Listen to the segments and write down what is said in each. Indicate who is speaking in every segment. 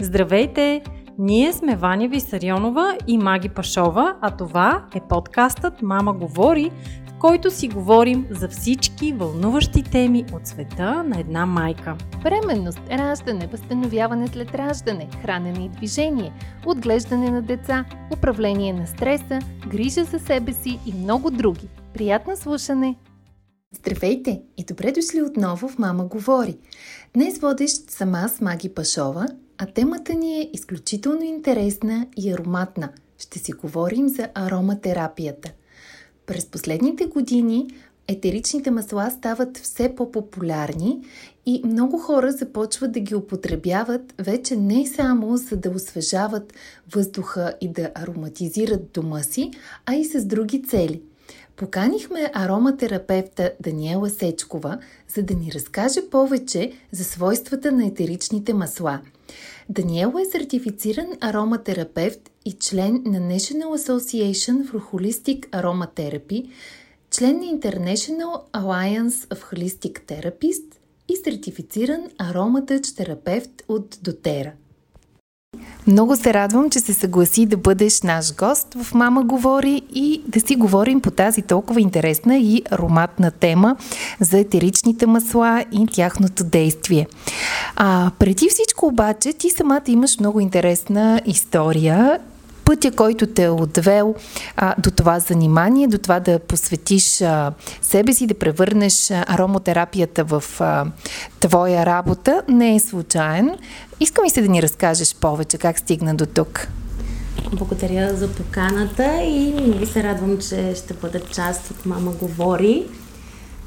Speaker 1: Здравейте! Ние сме Ваня Висарионова и Маги Пашова, а това е подкастът Мама говори, в който си говорим за всички вълнуващи теми от света на една майка.
Speaker 2: Бременност, раждане, възстановяване след раждане, хранене и движение, отглеждане на деца, управление на стреса, грижа за себе си и много други. Приятно слушане!
Speaker 3: Здравейте и добре дошли отново в Мама говори. Днес водещ съм аз, Маги Пашова, а темата ни е изключително интересна и ароматна. Ще си говорим за ароматерапията. През последните години етеричните масла стават все по-популярни и много хора започват да ги употребяват вече не само за да освежават въздуха и да ароматизират дома си, а и с други цели. Поканихме ароматерапевта Даниела Сечкова, за да ни разкаже повече за свойствата на етеричните масла. Даниела е сертифициран ароматерапевт и член на National Association for Holistic Aromatherapy, член на International Alliance of Holistic Therapists и сертифициран ароматъч терапевт от Дотера. Много се радвам, че се съгласи да бъдеш наш гост в Мама говори и да си говорим по тази толкова интересна и ароматна тема за етеричните масла и тяхното действие. А, преди всичко обаче, ти самата имаш много интересна история пътя, който те е отвел а, до това занимание, до това да посветиш а, себе си, да превърнеш аромотерапията в а, твоя работа, не е случайен. Искам и се да ни разкажеш повече как стигна до тук.
Speaker 4: Благодаря за поканата и много се радвам, че ще бъда част от Мама говори.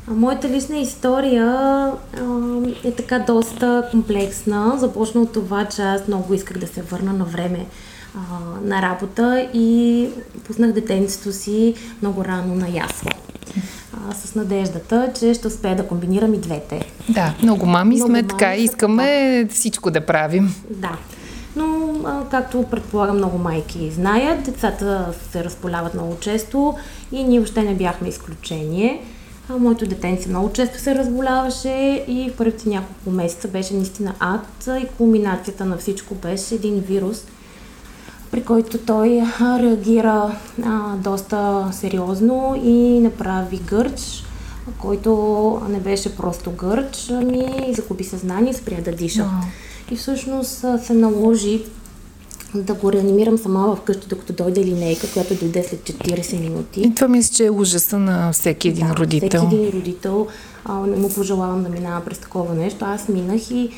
Speaker 4: Моята лична история а, е така доста комплексна. Започна от това, че аз много исках да се върна на време а, на работа и пуснах детенцето си много рано на ясла. А, с надеждата, че ще успея да комбинирам и двете.
Speaker 3: Да, много мами много сме мами така, искаме така. всичко да правим.
Speaker 4: Да. Но, а, както предполагам много майки знаят, децата се разполяват много често и ние въобще не бяхме изключение. А, моето детенце много често се разболяваше и в първите няколко месеца беше наистина ад и кулминацията на всичко беше един вирус – при който той реагира а, доста сериозно и направи гърч, който не беше просто гърч, ами загуби съзнание, спря да диша. Wow. И всъщност се наложи да го реанимирам сама вкъщи, докато дойде линейка, която дойде след 40 минути.
Speaker 3: И това мисля, че е ужаса на всеки един
Speaker 4: да,
Speaker 3: родител.
Speaker 4: Всеки един родител а, не му пожелавам да минава през такова нещо. Аз минах и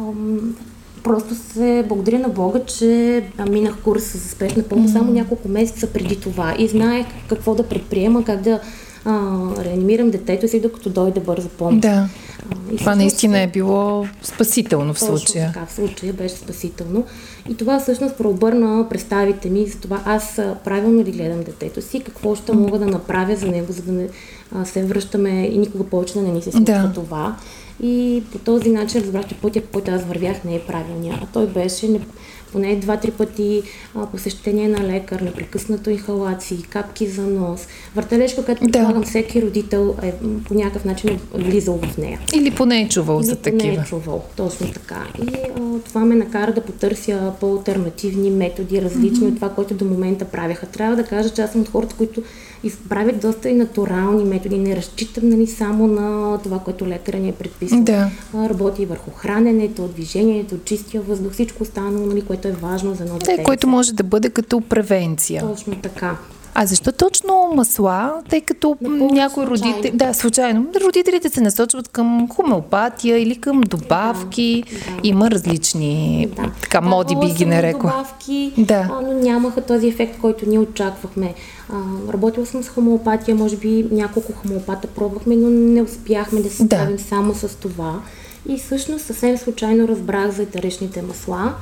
Speaker 4: ам, просто се благодаря на Бога, че минах курс за спешна помощ само няколко месеца преди това и знаех какво да предприема, как да а, реанимирам детето си, докато дойде бърза помощ.
Speaker 3: Да. А, това наистина е било спасително в случая.
Speaker 4: Така, в случая беше спасително. И това всъщност прообърна представите ми за това аз правилно ли гледам детето си, какво ще мога да направя за него, за да не а, се връщаме и никога повече да не ни се случва да. това. И по този начин разбрах, че пътя, по който аз вървях, не е правилния. А той беше не, поне два-три пъти а, посещение на лекар, непрекъснато инхалации, капки за нос, въртележка, която предполагам да. всеки родител е по някакъв начин е влизал в нея.
Speaker 3: Или поне е чувал
Speaker 4: Или
Speaker 3: за такива.
Speaker 4: Или е чувал, точно така. И а, това ме накара да потърся по-алтернативни методи, различни mm-hmm. от това, което до момента правяха. Трябва да кажа, че аз съм от хората, които правят доста и натурални методи. Не разчитам нали, само на това, което лекаря ни е предписал.
Speaker 3: Да.
Speaker 4: Работи и върху храненето, движението, чистия въздух, всичко останало, нали, което е важно за едно дете.
Speaker 3: Да, което може да бъде като превенция.
Speaker 4: Точно така.
Speaker 3: А защо точно масла? Тъй като някои родители... Да, случайно. Родителите се насочват към хомеопатия или към добавки. Да, да. Има различни да. така, да, моди би ги нарекла.
Speaker 4: добавки, да. но нямаха този ефект, който ние очаквахме. А, работила съм с хомеопатия, може би няколко хомеопата пробвахме, но не успяхме да се справим да. само с това. И всъщност съвсем случайно разбрах за етеричните масла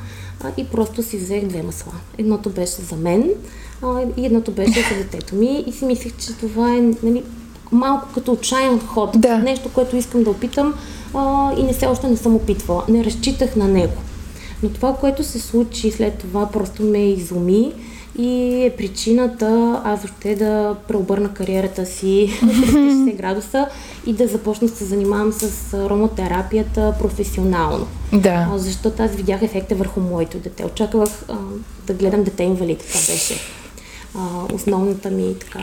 Speaker 4: и просто си взех две масла. Едното беше за мен, а, и едното беше за детето ми и си мислех, че това е нали, малко като отчаян ход.
Speaker 3: Да.
Speaker 4: Нещо, което искам да опитам а, и не се още не съм опитвала. Не разчитах на него. Но това, което се случи след това, просто ме изуми и е причината аз въобще да преобърна кариерата си 360 градуса и да започна да се занимавам с ароматерапията професионално.
Speaker 3: Да.
Speaker 4: А, защото аз видях ефекта върху моето дете. Очаквах а, да гледам дете инвалид. Това беше а, основната ми така.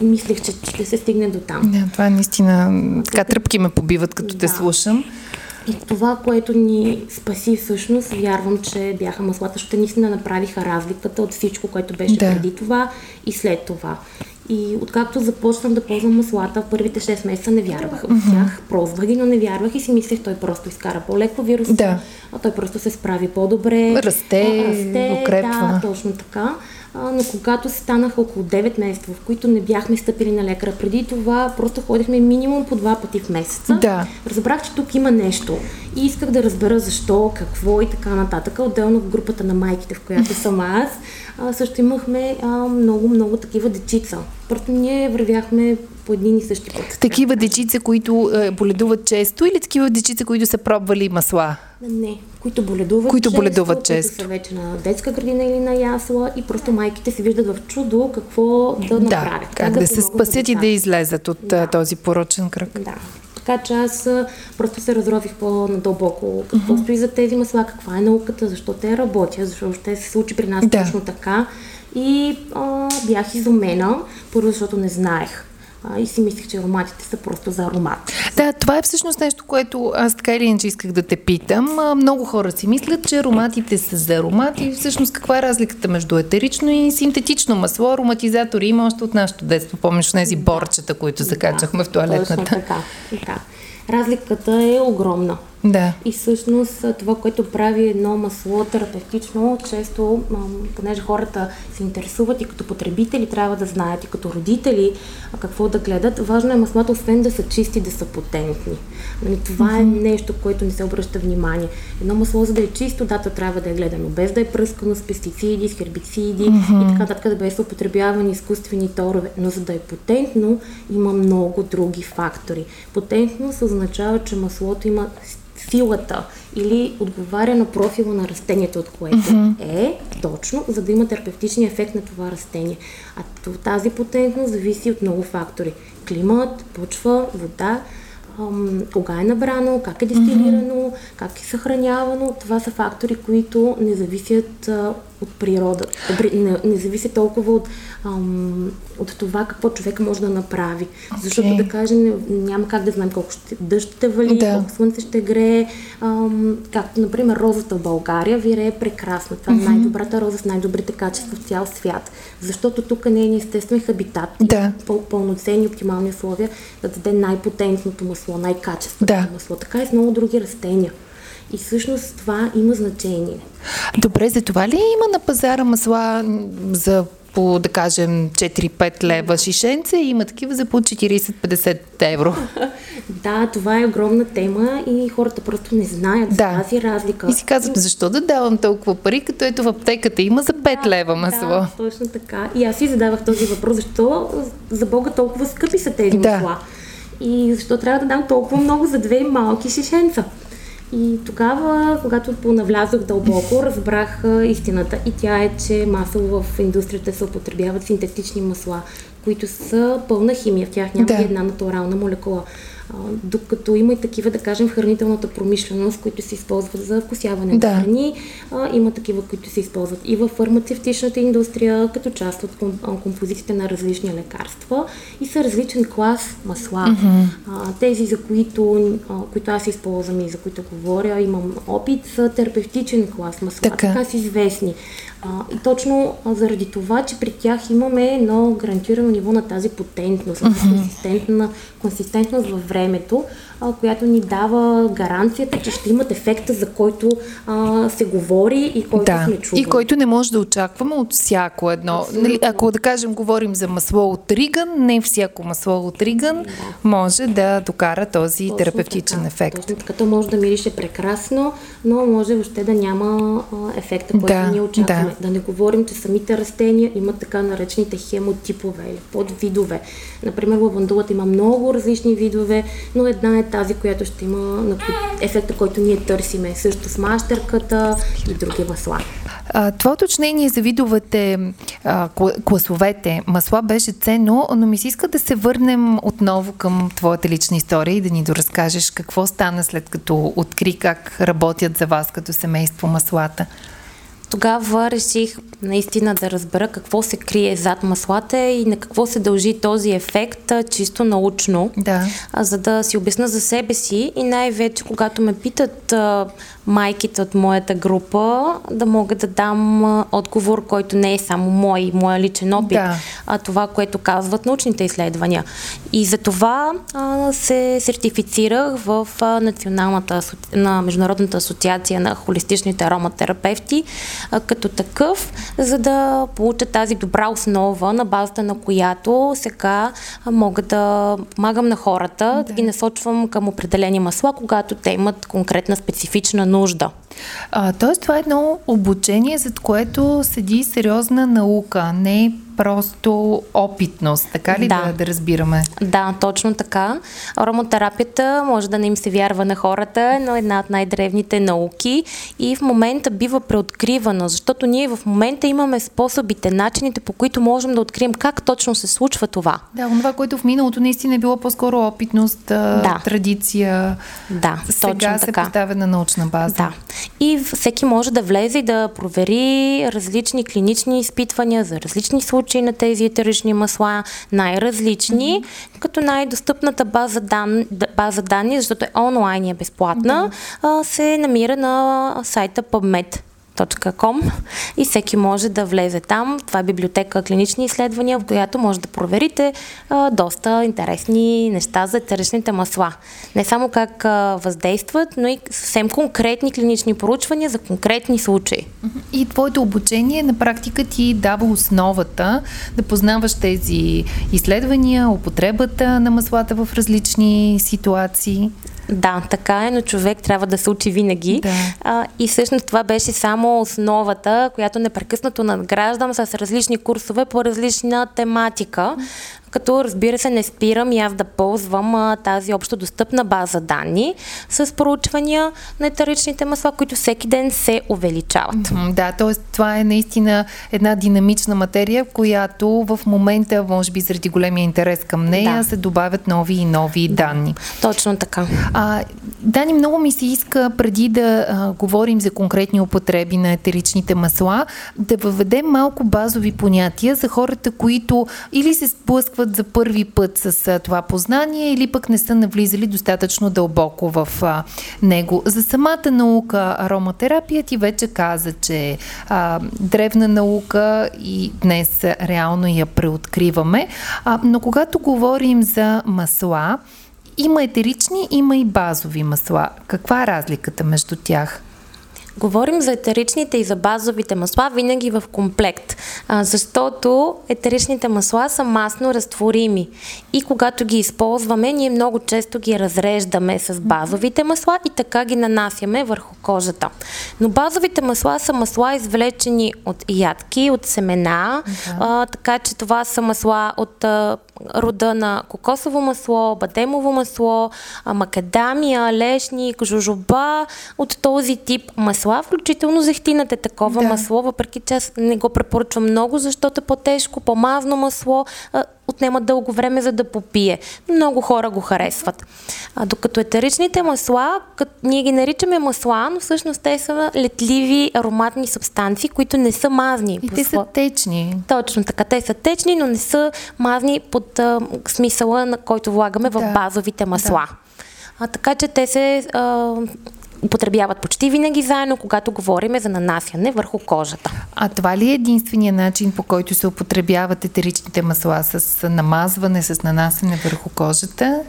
Speaker 4: Мислех, че ще се стигне до там.
Speaker 3: Да, това е наистина. Така тръпки ме побиват, като да. те слушам.
Speaker 4: И това, което ни спаси всъщност, вярвам, че бяха маслата, защото наистина направиха разликата от всичко, което беше да. преди това и след това. И откакто започнах да ползвам маслата, в първите 6 месеца не вярвах в тях. Пробвах ги, но не вярвах и си мислех, той просто изкара по-леко вируса,
Speaker 3: да.
Speaker 4: а той просто се справи по-добре.
Speaker 3: Расте, а, расте укрепва.
Speaker 4: Да, точно така. Но когато станаха около 9 месеца, в които не бяхме стъпили на лекара, преди това просто ходихме минимум по два пъти в месеца.
Speaker 3: Да.
Speaker 4: Разбрах, че тук има нещо и исках да разбера защо, какво и така нататък. Отделно в групата на майките, в която съм аз, също имахме а, много, много такива дечица. Просто ние вървяхме по един и същи път.
Speaker 3: Такива дечица, които е, боледуват често или такива дечица, които са пробвали масла?
Speaker 4: Не, които боледуват
Speaker 3: които
Speaker 4: често,
Speaker 3: боледуват често.
Speaker 4: които са вече на детска градина или на ясла и просто майките се виждат в чудо какво да направят.
Speaker 3: Да, как, да, да се спасят и да излезат от да. този порочен кръг.
Speaker 4: Да. Така че аз просто се разрових по-надълбоко какво mm-hmm. стои за тези масла, каква е науката, защо те работят, защо ще се случи при нас да. точно така. И а, бях изумена, първо защото не знаех и си мислех, че ароматите са просто за аромат.
Speaker 3: Да, това е всъщност нещо, което аз така или иначе исках да те питам. Много хора си мислят, че ароматите са за аромати. Всъщност каква е разликата между етерично и синтетично масло? Ароматизатори има още от нашето детство. Помниш тези да. борчета, които закачахме
Speaker 4: да,
Speaker 3: в туалетната?
Speaker 4: Точно така. така. Разликата е огромна.
Speaker 3: Да.
Speaker 4: И всъщност това, което прави едно масло терапевтично, често, понеже хората се интересуват и като потребители трябва да знаят и като родители какво да гледат, важно е маслата, освен да са чисти, да са потентни. Нали, това mm-hmm. е нещо, което не се обръща внимание. Едно масло, за да е чисто, дата трябва да е гледано без да е пръскано с пестициди, с хербициди mm-hmm. и така нататък, да без са употребявани изкуствени торове. Но за да е потентно, има много други фактори. Потентност означава, че маслото има силата или отговаря на профила на растението, от което mm-hmm. е точно, за да има терапевтичния ефект на това растение. А тази потентност зависи от много фактори. Климат, почва, вода, кога е набрано, как е дестилирано, mm-hmm. как е съхранявано. Това са фактори, които не зависят от природа. Не, не зависи толкова от, ам, от това какво човек може да направи. Okay. Защото да кажем, няма как да знаем колко ще, дъжд ще вали, да. колко слънце ще грее. Ам, както, например, розата в България вирее прекрасно. Това mm-hmm. е най-добрата роза с най-добрите качества в цял свят. Защото тук не е естествен хабитат
Speaker 3: да.
Speaker 4: пълноценни оптимални условия да даде най-потентното масло, най-качественото
Speaker 3: да.
Speaker 4: масло. Така и с много други растения. И всъщност това има значение.
Speaker 3: Добре, за това ли има на пазара масла за по, да кажем, 4-5 лева шишенце и има такива за по 40-50 евро.
Speaker 4: Да, това е огромна тема и хората просто не знаят да. тази разлика.
Speaker 3: И си казват, защо да давам толкова пари, като ето в аптеката има за 5 да, лева масло.
Speaker 4: Да, точно така. И аз си задавах този въпрос, защо за Бога толкова скъпи са тези да. масла? И защо трябва да дам толкова много за две малки шишенца? И тогава, когато понавлязох дълбоко, разбрах истината и тя е, че масово в индустрията се употребяват синтетични масла, които са пълна химия. В тях няма да. една натурална молекула докато има и такива, да кажем, в хранителната промишленост, които се използват за вкусяване да. на храни, а, има такива, които се използват и в фармацевтичната индустрия, като част от композициите на различни лекарства и са различен клас масла. Mm-hmm. А, тези, за които, а, които аз използвам и за които говоря, имам опит, са терапевтичен клас масла, така, така са известни. А, и точно заради това, че при тях имаме едно гарантирано ниво на тази потентност, mm-hmm. консистентна, консистентност във времето, а, която ни дава гаранцията, че ще имат ефекта, за който а, се говори и който
Speaker 3: да.
Speaker 4: сме чували.
Speaker 3: И който не може да очакваме от всяко едно. Нали, ако да кажем, говорим за масло от риган, не всяко масло от риган да. може да докара този точно терапевтичен
Speaker 4: така,
Speaker 3: ефект.
Speaker 4: Точно така, то може да мирише прекрасно, но може въобще да няма а, ефекта, който да, ние очакваме. Да. да не говорим, че самите растения имат така наречените хемотипове или подвидове. Например, лавандулата има много различни видове, но една е тази, която ще има ефекта, който ние търсиме. Също с мащерката и други масла.
Speaker 3: А, това уточнение за видовете а, класовете масла беше ценно, но ми се иска да се върнем отново към твоята лична история и да ни доразкажеш какво стана след като откри как работят за вас като семейство маслата.
Speaker 4: Тогава реших наистина да разбера какво се крие зад маслата и на какво се дължи този ефект чисто научно,
Speaker 3: да.
Speaker 4: за да си обясна за себе си и най-вече когато ме питат майките от моята група, да мога да дам отговор, който не е само мой, моя личен опит, да. а това, което казват научните изследвания. И за това се сертифицирах в Националната, на Международната асоциация на холистичните ароматерапевти като такъв, за да получа тази добра основа, на базата на която сега мога да помагам на хората, да, да ги насочвам към определени масла, когато те имат конкретна специфична нужда.
Speaker 3: А, тоест това е едно обучение, зад което седи сериозна наука, не просто опитност, така ли да, да, да разбираме?
Speaker 4: Да, точно така. Ароматерапията може да не им се вярва на хората, но е една от най-древните науки и в момента бива преоткривана, защото ние в момента имаме способите, начините по които можем да открием как точно се случва това.
Speaker 3: Да, това, което в миналото наистина е било по-скоро опитност, да. традиция.
Speaker 4: Да,
Speaker 3: Сега
Speaker 4: точно
Speaker 3: се
Speaker 4: така.
Speaker 3: поставя на научна база.
Speaker 4: Да. И всеки може да влезе и да провери различни клинични изпитвания за различни случаи на тези етерични масла, най-различни, mm-hmm. като най-достъпната база, дан, база данни, защото е онлайн и е безплатна, mm-hmm. се намира на сайта PubMed www.клиnika.com и всеки може да влезе там. Това е библиотека клинични изследвания, в която може да проверите а, доста интересни неща за етеричните масла. Не само как а, въздействат, но и съвсем конкретни клинични поручвания за конкретни случаи.
Speaker 3: И твоето обучение на практика ти дава основата да познаваш тези изследвания, употребата на маслата в различни ситуации.
Speaker 4: Да, така е, но човек трябва да се учи винаги.
Speaker 3: Да.
Speaker 4: А, и всъщност това беше само основата, която непрекъснато надграждам с различни курсове по различна тематика като разбира се не спирам и аз да ползвам а, тази общо достъпна база данни с проучвания на етеричните масла, които всеки ден се увеличават.
Speaker 3: Mm-hmm, да, т.е. това е наистина една динамична материя, в която в момента, може би заради големия интерес към нея, да. се добавят нови и нови да. данни.
Speaker 4: Точно така.
Speaker 3: А, Дани, много ми се иска преди да а, говорим за конкретни употреби на етеричните масла, да въведем малко базови понятия за хората, които или се сблъскват сблъскват за първи път с а, това познание или пък не са навлизали достатъчно дълбоко в а, него. За самата наука ароматерапия ти вече каза, че а, древна наука и днес реално я преоткриваме. А, но когато говорим за масла, има етерични, има и базови масла. Каква е разликата между тях?
Speaker 4: Говорим за етеричните и за базовите масла винаги в комплект, а, защото етеричните масла са масно разтворими и когато ги използваме, ние много често ги разреждаме с базовите масла и така ги нанасяме върху кожата. Но базовите масла са масла извлечени от ядки, от семена, okay. а, така че това са масла от а, рода на кокосово масло, бадемово масло, макадамия, лешник, жужоба, от този тип масла, включително зехтината е такова да. масло, въпреки че аз не го препоръчвам много, защото е по-тежко, по-мазно масло, отнема дълго време за да попие. Много хора го харесват. А, докато етеричните масла, като ние ги наричаме масла, но всъщност те са летливи ароматни субстанции, които не са мазни.
Speaker 3: И те са течни.
Speaker 4: Точно така. Те са течни, но не са мазни под а, смисъла, на който влагаме да. в базовите масла. Да. А, така че те се а, употребяват почти винаги заедно, когато говорим за нанасяне върху кожата.
Speaker 3: А това ли е единствения начин, по който се употребяват етеричните масла? С намазване, с нанасяне върху кожата?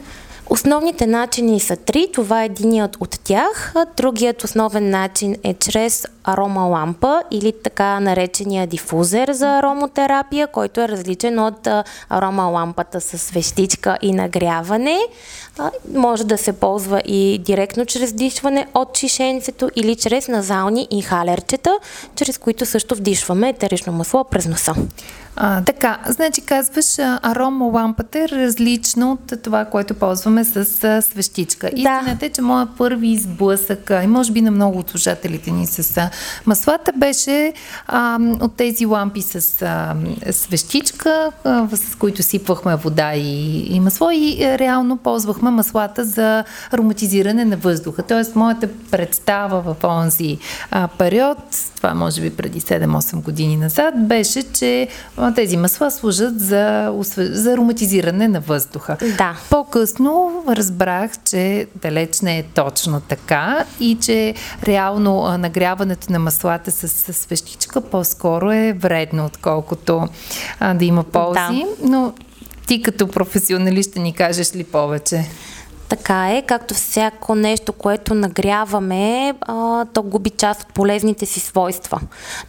Speaker 4: Основните начини са три. Това е единият от тях. Другият основен начин е чрез арома лампа или така наречения дифузер за аромотерапия, който е различен от арома лампата с свещичка и нагряване. Може да се ползва и директно чрез дишване от шишенцето или чрез назални инхалерчета, чрез които също вдишваме етерично масло през носа.
Speaker 3: А, така, значи казваш, арома лампата е различно от това, което ползваме с а, свещичка.
Speaker 4: Да.
Speaker 3: Истината е, че моя първи сблъсък, а, и може би на много от служателите ни с а, маслата, беше а, от тези лампи с а, свещичка, а, с които сипвахме вода и, и масло и а, реално ползвахме маслата за ароматизиране на въздуха. Тоест, моята представа в онзи а, период, това може би преди 7-8 години назад, беше, че тези масла служат за, за ароматизиране на въздуха.
Speaker 4: Да.
Speaker 3: По-късно разбрах, че далеч не е точно така и че реално нагряването на маслата с, с свещичка по-скоро е вредно, отколкото а, да има ползи. Но ти като професионалист ще ни кажеш ли повече?
Speaker 4: Така е, както всяко нещо, което нагряваме, а, то губи част от полезните си свойства.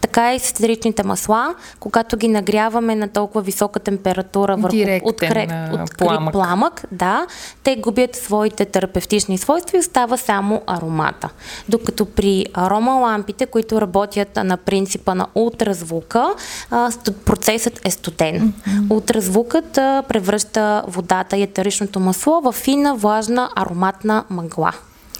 Speaker 4: Така и с етеричните масла, когато ги нагряваме на толкова висока температура върху
Speaker 3: Директен,
Speaker 4: открит,
Speaker 3: а,
Speaker 4: открит
Speaker 3: пламък.
Speaker 4: пламък, да, те губят своите терапевтични свойства и остава само аромата. Докато при арома лампите, които работят на принципа на ултразвука, а, процесът е студен. Ултразвукът а, превръща водата и етеричното масло в фина, влажна, ароматна мъгла.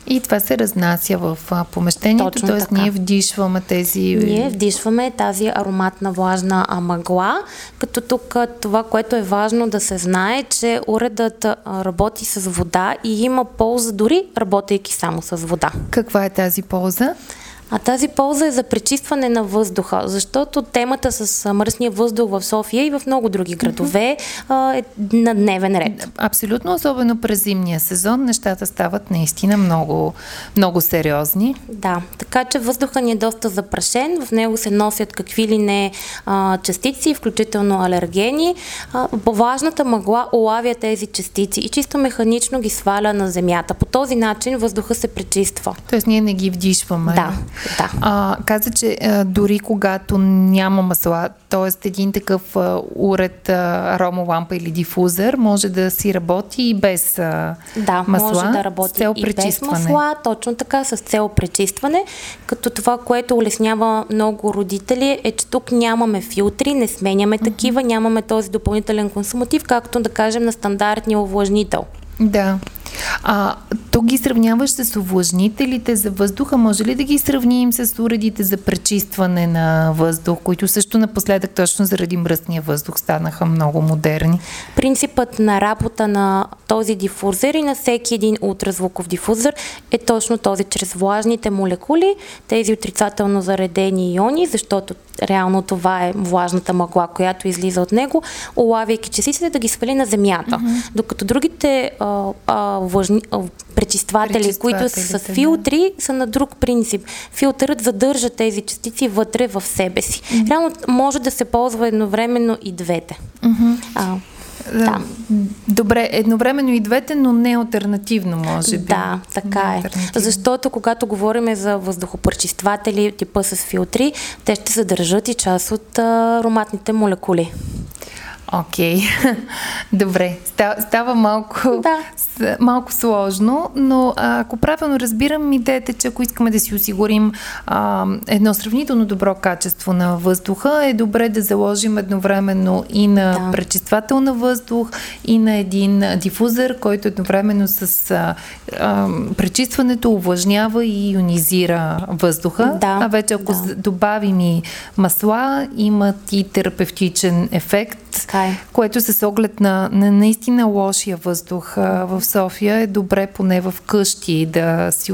Speaker 3: И това се разнася в помещението, т.е. ние вдишваме тези...
Speaker 4: Ние вдишваме тази ароматна влажна мъгла, като тук това, което е важно да се знае, че уредът работи с вода и има полза дори работейки само с вода.
Speaker 3: Каква е тази полза?
Speaker 4: А тази полза е за пречистване на въздуха, защото темата с мръсния въздух в София и в много други градове а, е на дневен ред.
Speaker 3: Абсолютно, особено през зимния сезон, нещата стават наистина много, много сериозни.
Speaker 4: Да, така че въздуха ни е доста запрашен, в него се носят какви ли не а, частици, включително алергени. А, влажната мъгла улавя тези частици и чисто механично ги сваля на земята. По този начин въздуха се пречиства.
Speaker 3: Тоест ние не ги вдишваме.
Speaker 4: Да, да.
Speaker 3: А, каза, че а, дори когато няма масла, т.е. един такъв а, уред а, аромолампа или дифузър може да си работи и без а,
Speaker 4: Да,
Speaker 3: масла,
Speaker 4: може да
Speaker 3: с
Speaker 4: работи
Speaker 3: цел
Speaker 4: и без масла, точно така, с цел пречистване, като това, което улеснява много родители е, че тук нямаме филтри, не сменяме такива, нямаме този допълнителен консуматив, както да кажем на стандартния увлажнител.
Speaker 3: Да. А, тук ги сравняваш с увлажнителите за въздуха. Може ли да ги сравним с уредите за пречистване на въздух, които също напоследък точно заради мръсния въздух станаха много модерни?
Speaker 4: Принципът на работа на този дифузер и на всеки един ултразвуков дифузер е точно този, чрез влажните молекули, тези отрицателно заредени иони, защото реално това е влажната мъгла, която излиза от него, улавяйки частиците да ги свали на земята. Mm-hmm. Докато другите а, а, влажни, а, пречистватели, които са с
Speaker 3: да.
Speaker 4: филтри, са на друг принцип. Филтърът задържа тези частици вътре в себе си. Mm-hmm. Реално може да се ползва едновременно и двете.
Speaker 3: Mm-hmm.
Speaker 4: А,
Speaker 3: Да. Добре, едновременно и двете, но не альтернативно, може би.
Speaker 4: Да, така е. Защото когато говорим за въздухопречистватели типа с филтри, те ще задържат и част от ароматните молекули.
Speaker 3: Окей. Добре. Става, става малко,
Speaker 4: Да.
Speaker 3: малко сложно, но ако правилно разбирам, идеята е, че ако искаме да си осигурим а, едно сравнително добро качество на въздуха, е добре да заложим едновременно и на
Speaker 4: Да.
Speaker 3: пречиствател на въздух, и на един дифузър, който едновременно с а, а, пречистването увлажнява и ионизира въздуха.
Speaker 4: Да,
Speaker 3: а вече ако
Speaker 4: да.
Speaker 3: добавим и масла, имат и терапевтичен ефект.
Speaker 4: Така е.
Speaker 3: Което с оглед на, на наистина лошия въздух а, в София е добре поне в къщи да си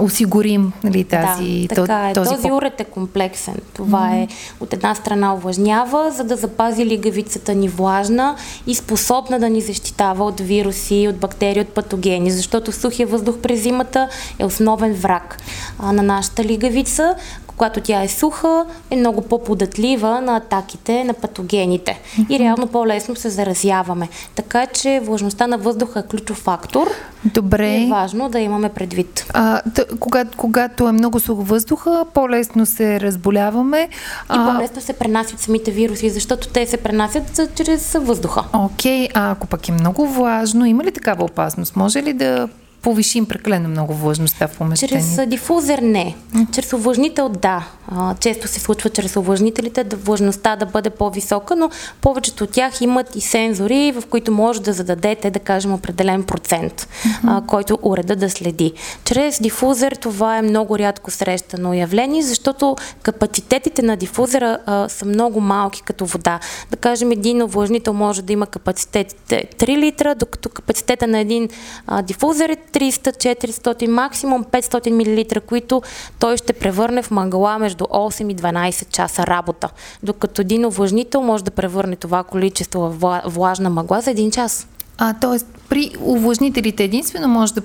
Speaker 3: осигурим нали, тази,
Speaker 4: да, така е.
Speaker 3: този,
Speaker 4: Този,
Speaker 3: по-
Speaker 4: уред е комплексен. Това е от една страна увлажнява, за да запази лигавицата ни влажна и способна да ни защитава от вируси, от бактерии, от патогени, защото сухия въздух през зимата е основен враг а, на нашата лигавица. Когато тя е суха, е много по-податлива на атаките на патогените и реално по-лесно се заразяваме. Така че влажността на въздуха е ключов фактор
Speaker 3: Добре.
Speaker 4: и е важно да имаме предвид.
Speaker 3: А, т- когато, когато е много сух въздуха, по-лесно се разболяваме.
Speaker 4: И
Speaker 3: А,
Speaker 4: по-лесно се пренасят самите вируси, защото те се пренасят чрез въздуха.
Speaker 3: Окей, а ако пък е много влажно, има ли такава опасност? Може ли да повишим прекалено много влажността в помещението?
Speaker 4: Чрез дифузер не. Чрез увлажнител да. А, често се случва чрез увлажнителите да влажността да бъде по-висока, но повечето от тях имат и сензори, в които може да зададете, да кажем, определен процент, mm-hmm. а, който уреда да следи. Чрез дифузер това е много рядко срещано явление, защото капацитетите на дифузера а, са много малки като вода. Да кажем, един увлажнител може да има капацитет 3 литра, докато капацитета на един а, дифузер е 300-400, максимум 500 мл, които той ще превърне в мъгла между 8 и 12 часа работа. Докато един увлажнител може да превърне това количество в влажна мъгла за един час.
Speaker 3: А, т.е. при увлажнителите единствено може да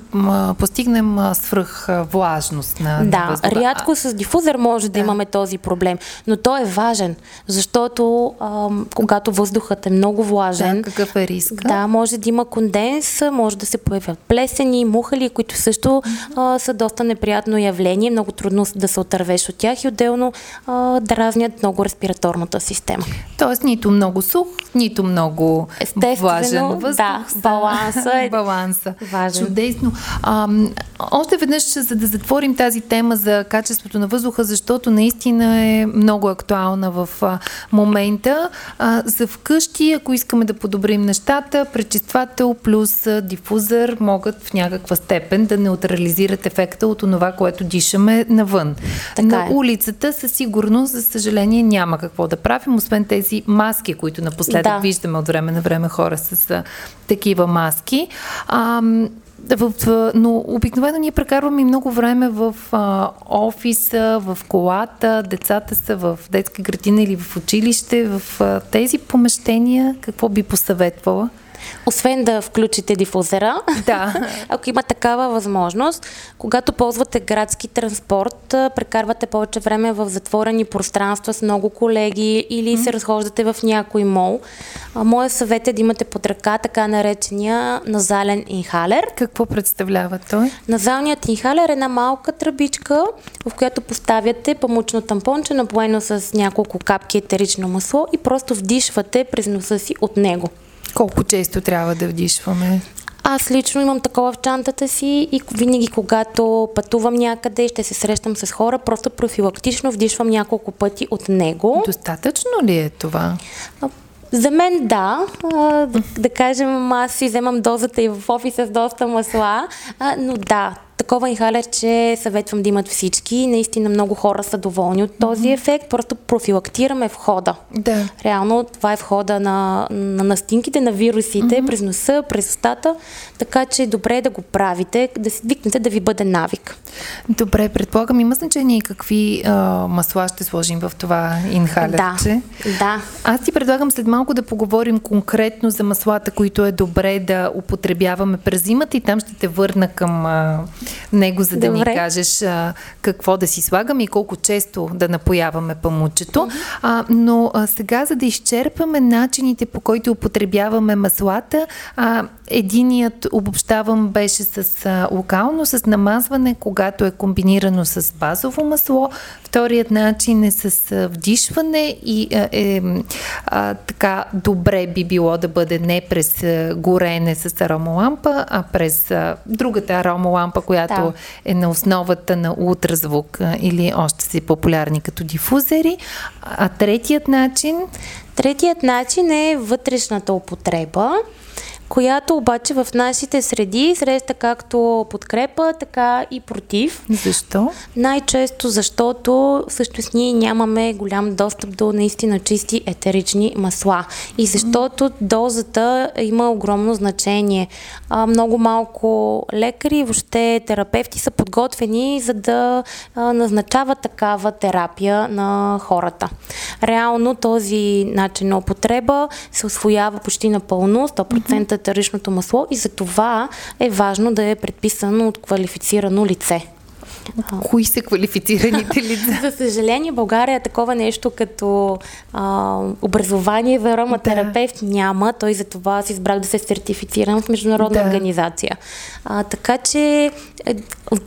Speaker 3: постигнем свръх влажност на,
Speaker 4: Да,
Speaker 3: на въздуха.
Speaker 4: рядко с дифузер може да. да имаме този проблем, но той е важен, защото ам, когато въздухът е много влажен,
Speaker 3: да, какъв е риск?
Speaker 4: Да, може да има конденс, може да се появят плесени, мухали, които също а, са доста неприятно явление, много трудно да се отървеш от тях и отделно а, дразнят много респираторната система.
Speaker 3: Тоест нито много сух, нито много влажен въздух.
Speaker 4: Да, баланса е
Speaker 3: баланса.
Speaker 4: важен.
Speaker 3: Чудесно. А, още веднъж, за да затворим тази тема за качеството на въздуха, защото наистина е много актуална в а, момента. А, за вкъщи, ако искаме да подобрим нещата, пречиствател плюс дифузър могат в някаква степен да неутрализират ефекта от това, което дишаме навън.
Speaker 4: Така
Speaker 3: на
Speaker 4: е.
Speaker 3: улицата със сигурност, за съжаление, няма какво да правим, освен тези маски, които напоследък
Speaker 4: Да.
Speaker 3: виждаме от време на време хора с такива маски. А, в, но обикновено ние прекарваме много време в а, офиса, в колата, децата са в детска градина или в училище. В а, тези помещения какво би посъветвала?
Speaker 4: Освен да включите дифузера,
Speaker 3: Да.
Speaker 4: ако има такава възможност, когато ползвате градски транспорт, прекарвате повече време в затворени пространства с много колеги или се разхождате в някой мол, моят съвет е да имате под ръка така наречения назален инхалер.
Speaker 3: Какво представлява той?
Speaker 4: Назалният инхалер е една малка тръбичка, в която поставяте памучно тампонче, напоено с няколко капки етерично масло и просто вдишвате през носа си от него.
Speaker 3: Колко често трябва да вдишваме?
Speaker 4: Аз лично имам такова в чантата си и винаги когато пътувам някъде и ще се срещам с хора, просто профилактично вдишвам няколко пъти от него.
Speaker 3: Достатъчно ли е това?
Speaker 4: За мен да. Да, да кажем, аз си вземам дозата и в офиса с доста масла, но да, такова инхалерче съветвам да имат всички. Наистина много хора са доволни от този ефект. Просто профилактираме входа.
Speaker 3: Да.
Speaker 4: Реално това е входа на, на настинките, на вирусите, mm-hmm. през носа, през устата, така че е добре да го правите, да си викнете да ви бъде навик.
Speaker 3: Добре, предполагам, има значение какви а, масла ще сложим в това инхалерче.
Speaker 4: Да, да.
Speaker 3: Аз ти предлагам след малко да поговорим конкретно за маслата, които е добре да употребяваме през зимата и там ще те върна към а, него, за да
Speaker 4: Добре.
Speaker 3: ни кажеш а, какво да си слагаме и колко често да напояваме памучето. А, но а, сега, за да изчерпаме начините по които употребяваме маслата, а, единият, обобщавам, беше с а, локално, с намазване, когато е комбинирано с базово масло. Вторият начин е с вдишване и е, а, така добре би било да бъде не през горене с аромалампа, а през а, другата аромалампа, която
Speaker 4: Да.
Speaker 3: е на основата на ултразвук а, или още си популярни като дифузери. А третият начин
Speaker 4: Третият начин е вътрешната употреба, която обаче в нашите среди среща както подкрепа, така и против.
Speaker 3: защо?
Speaker 4: Най-често защото всъщност ние нямаме голям достъп до наистина чисти етерични масла. И защото дозата има огромно значение. А, много малко лекари, въобще терапевти са подготвени за да а, назначават такава терапия на хората. Реално този начин на употреба се освоява почти напълно, 100% етеричното масло и за това е важно да е предписано от квалифицирано лице.
Speaker 3: Кои са квалифицираните лица?
Speaker 4: За съжаление, България е такова нещо като а, образование в ароматерапевт няма. Той за това си избрах да се сертифицирам в международна
Speaker 3: Да.
Speaker 4: организация. А, така че е,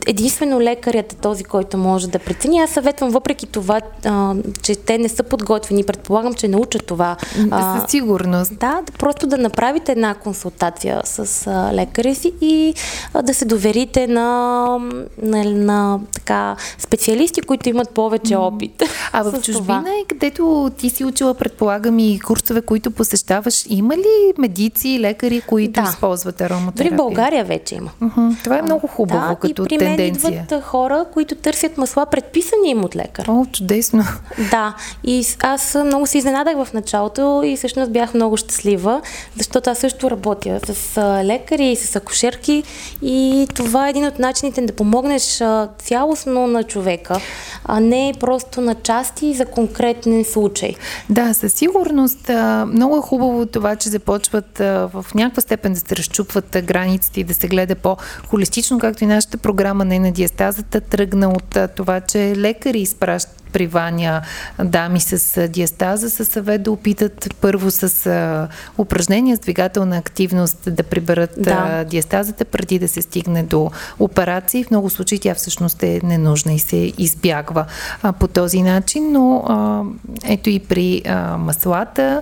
Speaker 4: единствено лекарят е този, който може да прецени. Аз съветвам, въпреки това, а, че те не са подготвени, предполагам, че научат това. А,
Speaker 3: Със сигурност.
Speaker 4: да, да, просто да направите една консултация с а, лекаря си и а, да се доверите на, на, на а, така, специалисти, които имат повече опит.
Speaker 3: А в чужбина е където ти си учила, предполагам и курсове, които посещаваш, има ли медици, лекари, които да. използват ароматерапия?
Speaker 4: Дори в България вече има.
Speaker 3: Uh-huh. Това е много хубаво
Speaker 4: да,
Speaker 3: като
Speaker 4: и при
Speaker 3: тенденция.
Speaker 4: мен идват хора, които търсят масла, предписани им от лекар.
Speaker 3: О, чудесно.
Speaker 4: Да, и аз много се изненадах в началото и всъщност бях много щастлива, защото аз също работя с лекари и с акушерки и това е един от начините да помогнеш цялостно на човека, а не просто на части за конкретен случай.
Speaker 3: Да, със сигурност. Много е хубаво това, че започват в някаква степен да се разчупват границите и да се гледа по-холистично, както и нашата програма на диастазата тръгна от това, че лекари изпращат при Ваня дами с диастаза със съвет да опитат първо с а, упражнения с двигателна активност да приберат да. А, диастазата преди да се стигне до операции. В много случаи тя всъщност е ненужна и се избягва а, по този начин, но а, ето и при а, маслата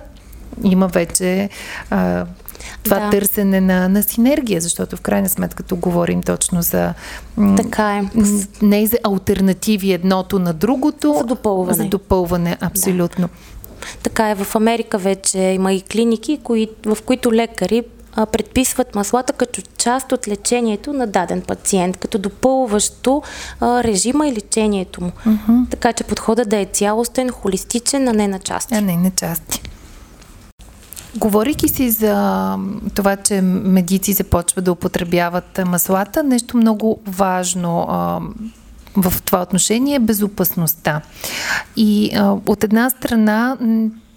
Speaker 3: има вече а, това да. търсене на, на синергия, защото в крайна сметка тук говорим точно за
Speaker 4: така е.
Speaker 3: не за альтернативи едното на другото,
Speaker 4: за допълване.
Speaker 3: За допълване, абсолютно. Да.
Speaker 4: Така е, в Америка вече има и клиники, кои, в които лекари а, предписват маслата като част от лечението на даден пациент, като допълващо а, режима и лечението му. Uh-huh. Така че подходът да е цялостен, холистичен, а не на части.
Speaker 3: А не на части. Говорейки си за това, че медици започват да употребяват маслата, нещо много важно а, в това отношение е безопасността. И а, от една страна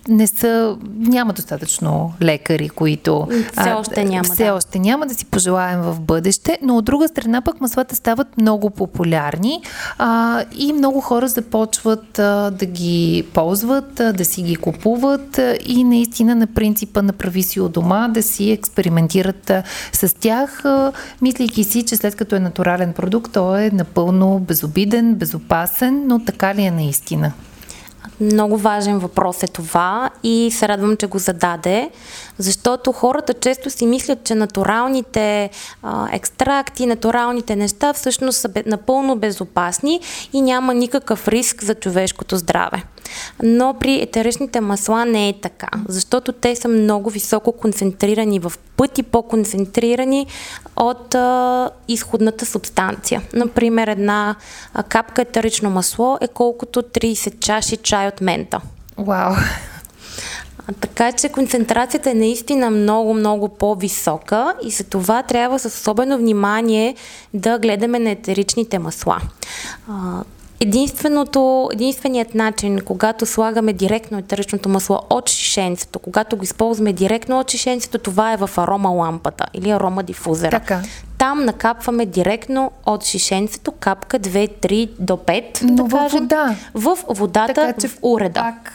Speaker 3: не са, няма достатъчно лекари, които
Speaker 4: все още няма.
Speaker 3: Все
Speaker 4: да.
Speaker 3: още няма да си пожелаем в бъдеще, но от друга страна пък маслата стават много популярни а, и много хора започват а, да ги ползват, а, да си ги купуват а, и наистина на принципа направи си от дома да си експериментират а, с тях, а, мислейки си, че след като е натурален продукт, той е напълно безобиден, безопасен, но така ли е наистина?
Speaker 4: Много важен въпрос е това и се радвам, че го зададе, защото хората често си мислят, че натуралните а, екстракти, натуралните неща всъщност са напълно безопасни и няма никакъв риск за човешкото здраве. Но при етеричните масла не е така, защото те са много високо концентрирани, в пъти по-концентрирани от а, изходната субстанция. Например, една а, капка етерично масло е колкото 30 чаши чай от мента.
Speaker 3: Вау!
Speaker 4: Така че концентрацията е наистина много, много по-висока и за това трябва с особено внимание да гледаме на етеричните масла. Единственото, единственият начин, когато слагаме директно етеричното масло от шишенцето, когато го използваме директно от шишенцето, това е в арома лампата или арома дифузера.
Speaker 3: Така.
Speaker 4: Там накапваме директно от шишенцето капка 2, 3 до 5,
Speaker 3: Но
Speaker 4: да кажем,
Speaker 3: вода.
Speaker 4: в водата, така, че в уреда.
Speaker 3: Пак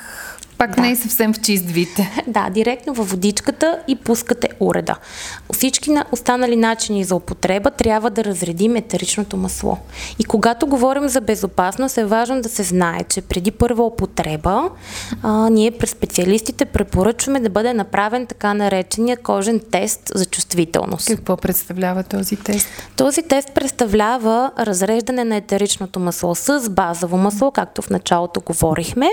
Speaker 3: пак да. не е съвсем в чист вид.
Speaker 4: Да, директно във водичката и пускате уреда. Всички останали начини за употреба трябва да разредим етеричното масло. И когато говорим за безопасност, е важно да се знае, че преди първа употреба, а, ние през специалистите препоръчваме да бъде направен така наречения кожен тест за чувствителност.
Speaker 3: Какво представлява този тест?
Speaker 4: Този тест представлява разреждане на етеричното масло с базово масло, както в началото говорихме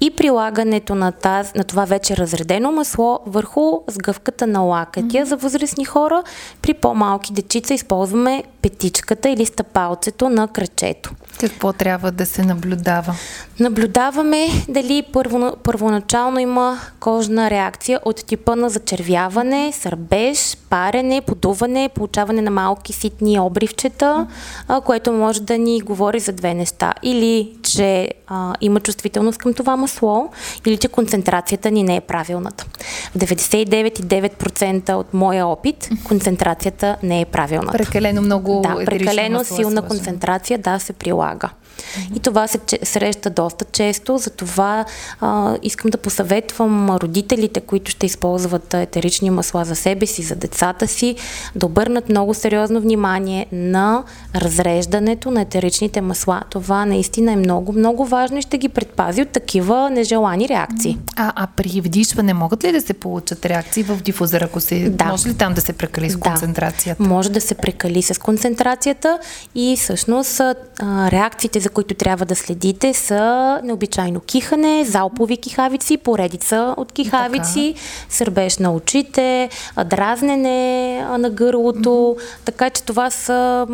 Speaker 4: и прилагането на, таз, на това вече разредено масло върху сгъвката на лакътя за възрастни хора. При по-малки дечица използваме петичката или стъпалцето на кръчето.
Speaker 3: Какво трябва да се наблюдава?
Speaker 4: Наблюдаваме дали първо, първоначално има кожна реакция от типа на зачервяване, сърбеж, парене, подуване, получаване на малки ситни обривчета, а, което може да ни говори за две неща. Или, че а, има чувствителност към това масло, или че концентрацията ни не е правилната. В 99,9% от моя опит концентрацията не е правилната.
Speaker 3: Прекалено много
Speaker 4: Да, прекалено силна концентрация да се прилага. И това се среща доста често, затова а, искам да посъветвам родителите, които ще използват етерични масла за себе си, за децата си, да обърнат много сериозно внимание на разреждането на етеричните масла. Това наистина е много, много важно и ще ги предпази от такива нежелани реакции.
Speaker 3: А, а при вдишване могат ли да се получат реакции в дифузър, ако се... Да. Може ли там да се прекали с концентрацията?
Speaker 4: Да, може да се прекали с концентрацията и всъщност реакциите, за които трябва да следите са необичайно кихане, залпови кихавици, поредица от кихавици, така. сърбеж на очите, дразнене на гърлото, mm-hmm. така че това са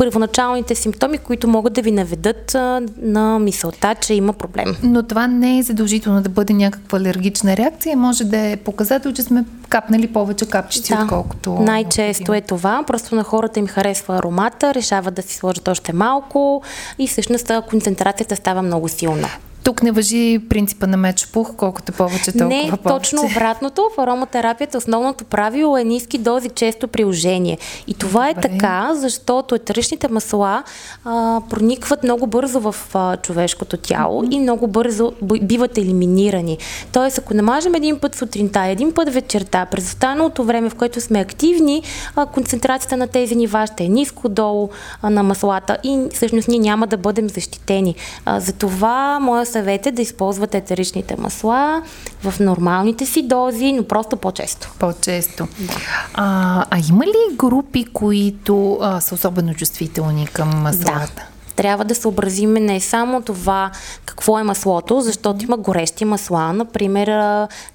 Speaker 4: първоначалните симптоми, които могат да ви наведат а, на мисълта, че има проблем.
Speaker 3: Но това не е задължително да бъде някаква алергична реакция, може да е показател, че сме капнали повече капчици, да. отколкото.
Speaker 4: Най-често е това. Просто на хората им харесва аромата, решават да си сложат още малко и всъщност концентрацията става много силна.
Speaker 3: Тук не въжи принципа на меч пух, колкото повече, толкова
Speaker 4: Не,
Speaker 3: повече.
Speaker 4: точно обратното. В ароматерапията основното правило е ниски дози, често приложение. И това е Добре. е така, защото етеричните масла а, проникват много бързо в а, човешкото тяло mm-hmm. и много бързо биват елиминирани. Тоест, ако намажем един път сутринта, един път вечерта, през останалото време, в което сме активни, а, концентрацията на тези нива ще е ниско долу а, на маслата и всъщност ние няма да бъдем защитени. А, затова моя съвет е да използвате етеричните масла в нормалните си дози, но просто по-често.
Speaker 3: По-често. Да. А, а има ли групи, които а, са особено чувствителни към маслата?
Speaker 4: Да трябва да съобразим не само това какво е маслото, защото има горещи масла. Например,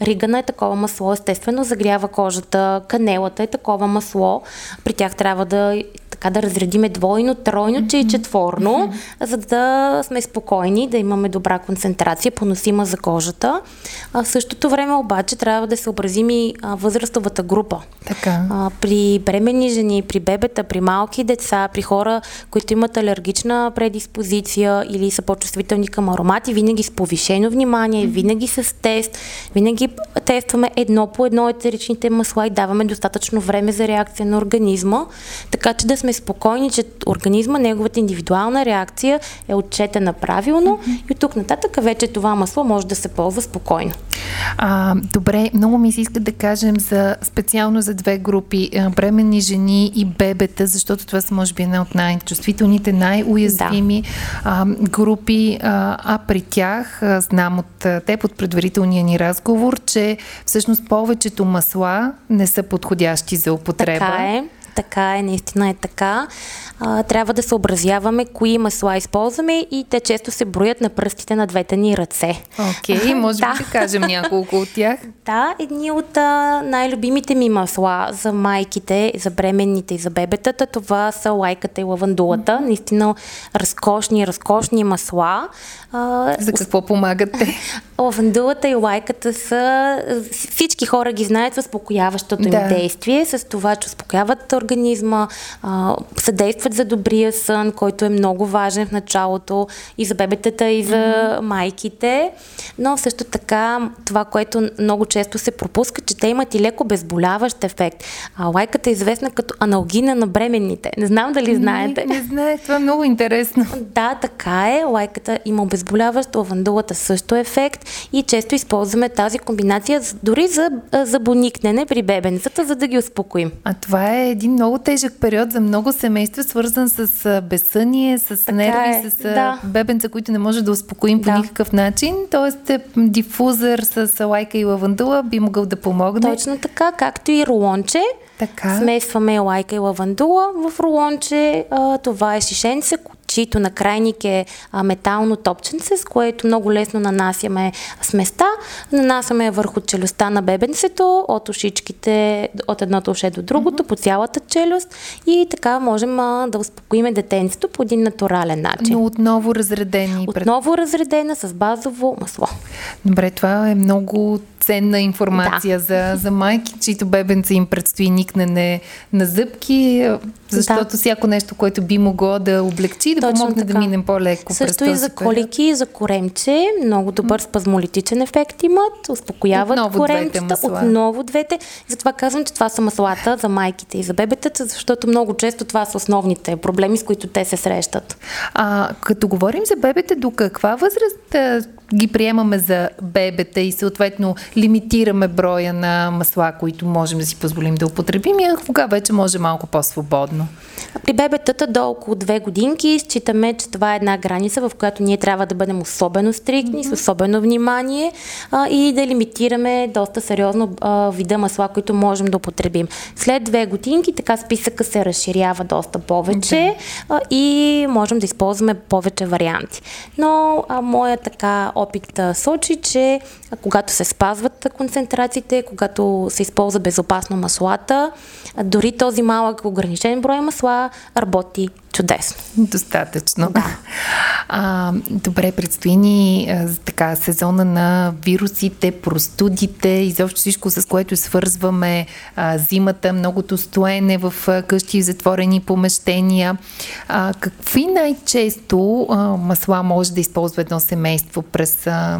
Speaker 4: ригана е такова масло, естествено загрява кожата, канелата е такова масло. При тях трябва да така да разредиме двойно, тройно, че и четворно, за да сме спокойни, да имаме добра концентрация, поносима за кожата. А в същото време обаче трябва да съобразим и а, възрастовата група.
Speaker 3: Така.
Speaker 4: А, при бременни жени, при бебета, при малки деца, при хора, които имат алергична предиспозиция или са по-чувствителни към аромати, винаги с повишено внимание, винаги с тест, винаги тестваме едно по едно етеричните масла и даваме достатъчно време за реакция на организма, така че да сме спокойни, че организма, неговата индивидуална реакция е отчетена правилно mm-hmm. и от тук нататък вече това масло може да се ползва спокойно.
Speaker 3: А, добре, много ми се иска да кажем за, специално за две групи, бременни жени и бебета, защото това са може би една от най-чувствителните, най-уязвими да. а, групи, а, а при тях а, знам от теб, от предварителния ни разговор, че всъщност повечето масла не са подходящи за употреба.
Speaker 4: Така е. Така е, наистина е така. А, трябва да съобразяваме кои масла използваме и те често се броят на пръстите на двете ни ръце.
Speaker 3: Окей, okay, може да. да кажем няколко от тях.
Speaker 4: Да, едни от а, най-любимите ми масла за майките, за бременните и за бебетата, това са лайката и лавандулата. Mm-hmm. Наистина разкошни, разкошни масла.
Speaker 3: А, за какво помагат те?
Speaker 4: Лавандулата и лайката са... Всички хора ги знаят с успокояващото да. им действие, с това, че успокояват организма, а, съдействат за добрия сън, който е много важен в началото и за бебетата, и за mm-hmm. майките. Но също така, това, което много често се пропуска, че те имат и леко безболяващ ефект. А лайката е известна като аналгина на бременните. Не знам дали знаете.
Speaker 3: Не, не знаех, това е много интересно.
Speaker 4: Да, така е. Лайката има обезболяващ, лавандулата също е ефект и често използваме тази комбинация дори за, за боникнене при бебенцата, за да ги успокоим.
Speaker 3: А това е един много тежък период за много семейства, свързан с безсъние, с така нерви, е. с да. бебенца, които не може да успокоим да. по никакъв начин. Тоест е, дифузър с лайка и лавандула би могъл да помогне.
Speaker 4: Точно така, както и рулонче. Така. Смесваме лайка и лавандула в рулонче. А, това е шишенце, чието накрайник е а, метално топченце, с което много лесно нанасяме сместа. Нанасяме върху челюстта на бебенцето, от ушичките, от едното уше до другото, mm-hmm. по цялата челюст и така можем а, да успокоиме детенцето по един натурален начин.
Speaker 3: Но отново разредени.
Speaker 4: Отново разредена с базово масло.
Speaker 3: Добре, това е много ценна информация да. за, за майки, чието бебенца им предстои никнене на зъбки, защото да. всяко нещо, което би могло да облегчи да
Speaker 4: Точно
Speaker 3: помогне
Speaker 4: така.
Speaker 3: да минем по-леко
Speaker 4: Също
Speaker 3: през този
Speaker 4: и за колики, и за коремче. Много добър спазмолитичен ефект имат. Успокояват
Speaker 3: Отново двете
Speaker 4: коремчета.
Speaker 3: масла.
Speaker 4: Отново двете. Затова казвам, че това са маслата за майките и за бебетата, защото много често това са основните проблеми, с които те се срещат.
Speaker 3: А, като говорим за бебета, до каква възраст ги приемаме за бебета и съответно лимитираме броя на масла, които можем да си позволим да употребим и кога вече може малко по-свободно?
Speaker 4: При бебетата до около две годинки считаме, че това е една граница, в която ние трябва да бъдем особено стриктни, с особено внимание а, и да лимитираме доста сериозно а, вида масла, които можем да употребим. След две годинки така списъка се разширява доста повече а, и можем да използваме повече варианти. Но а, моя така опит сочи, че когато се спазват концентрациите, когато се използва безопасно маслата, дори този малък ограничен брой масла работи чудесно.
Speaker 3: Достатъчно. Да. А, добре, предстои ни а, така сезона на вирусите, простудите, изобщо всичко, с което свързваме а, зимата, многото стоене в а, къщи, в затворени помещения. А, какви най-често а, масла може да използва едно семейство през а,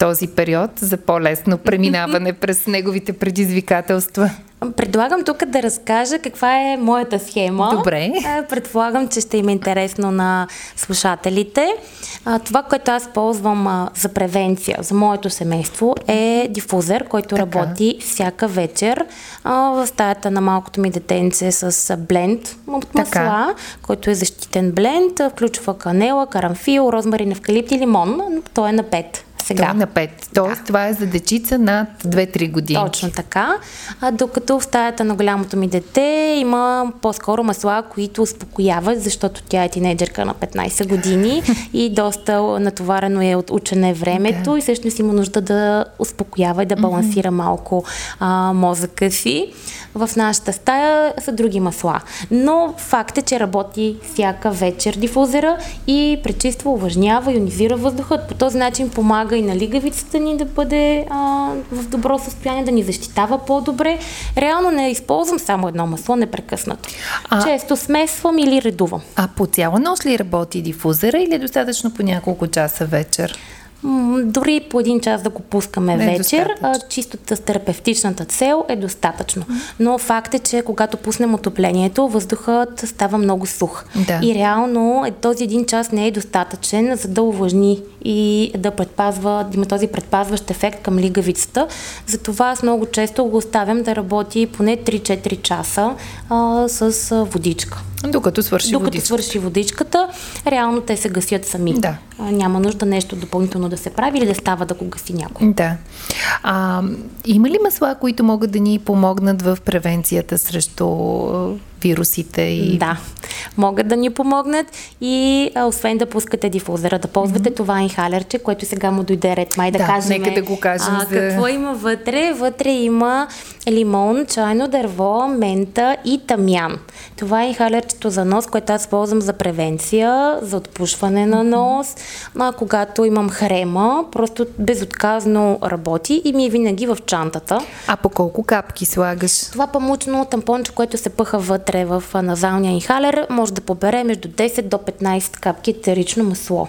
Speaker 3: този период за по-лесно преминаване през неговите предизвикателства?
Speaker 4: Предлагам тук да разкажа каква е моята схема.
Speaker 3: Добре.
Speaker 4: Предполагам, че ще им е интересно на слушателите. Това, което аз ползвам за превенция за моето семейство е дифузер, който
Speaker 3: Така.
Speaker 4: работи всяка вечер в стаята на малкото ми детенце с бленд от
Speaker 3: Така.
Speaker 4: масла, който е защитен бленд, включва канела, карамфил, розмарин, евкалипт и лимон. Той е на 5 сега.
Speaker 3: Той на 5. Тоест, това е за дечица над 2-3 години.
Speaker 4: Точно така. А, докато в стаята на голямото ми дете има по-скоро масла, които успокояват, защото тя е тинейджерка на 15 години и доста натоварено е от учене времето
Speaker 3: Да.
Speaker 4: и всъщност има нужда да успокоява и да балансира малко а, мозъка си. В нашата стая са други масла. Но факт е, че работи всяка вечер дифузера и пречиства, увлажнява, ионизира въздухът. По този начин помага и на лигавицата ни да бъде а, в добро състояние, да ни защитава по-добре. Реално не използвам само едно масло непрекъснато.
Speaker 3: А-
Speaker 4: Често смесвам или редувам.
Speaker 3: А по цяла нощ ли работи дифузера или е достатъчно по няколко часа вечер?
Speaker 4: Дори по един час да го пускаме
Speaker 3: Не е
Speaker 4: вечер, а, чисто с терапевтичната цел е достатъчно. Но факт е, че когато пуснем отоплението, въздухът става много сух.
Speaker 3: Да.
Speaker 4: И реално е, този един час не е достатъчен, за да увлажни и да предпазва, да има този предпазващ ефект към лигавицата. Затова аз много често го оставям да работи поне 3-4 часа а, с водичка.
Speaker 3: Докато свърши
Speaker 4: Докато
Speaker 3: водичка.
Speaker 4: свърши водичката, реално те се гасят сами.
Speaker 3: Да.
Speaker 4: А, няма нужда нещо допълнително да се прави или да става да го гаси някой.
Speaker 3: Да. А, има ли масла, които могат да ни помогнат в превенцията срещу вирусите и
Speaker 4: Да, могат да ни помогнат и а, освен да пускате дифузера, да ползвате mm-hmm. това инхалерче, което сега му дойде ред май да,
Speaker 3: Да,
Speaker 4: кажем.
Speaker 3: нека да го кажем
Speaker 4: а,
Speaker 3: за-
Speaker 4: Какво има вътре? Вътре има лимон, чайно дърво, мента и тамян. Това е инхалерчето за нос, което аз ползвам за превенция, за отпушване на нос. А, когато имам хрема, просто безотказно работи и ми е винаги в чантата.
Speaker 3: А по колко капки слагаш?
Speaker 4: Това памучно тампонче, което се пъха вътре в а, назалния инхалер, може да побере между 10 до 15 капки етерично масло.